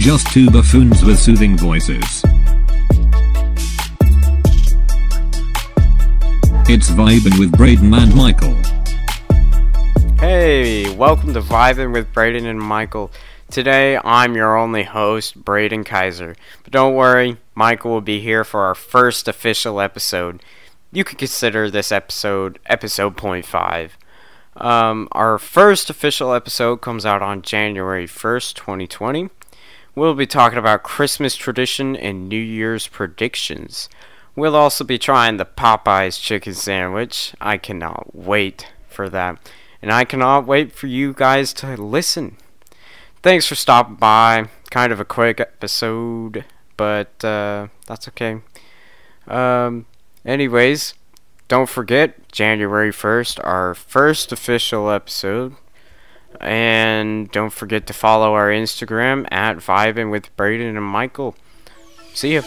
Just two buffoons with soothing voices. It's vibing with Braden and Michael. Hey, welcome to Vibing with Braden and Michael. Today, I'm your only host, Braden Kaiser. But don't worry, Michael will be here for our first official episode. You could consider this episode episode point five. Um, our first official episode comes out on January 1st, 2020. We'll be talking about Christmas tradition and New Year's predictions. We'll also be trying the Popeyes chicken sandwich. I cannot wait for that. And I cannot wait for you guys to listen. Thanks for stopping by. Kind of a quick episode, but uh, that's okay. Um, anyways, don't forget January 1st, our first official episode. And don't forget to follow our Instagram at Vibing with Braden and Michael. See ya.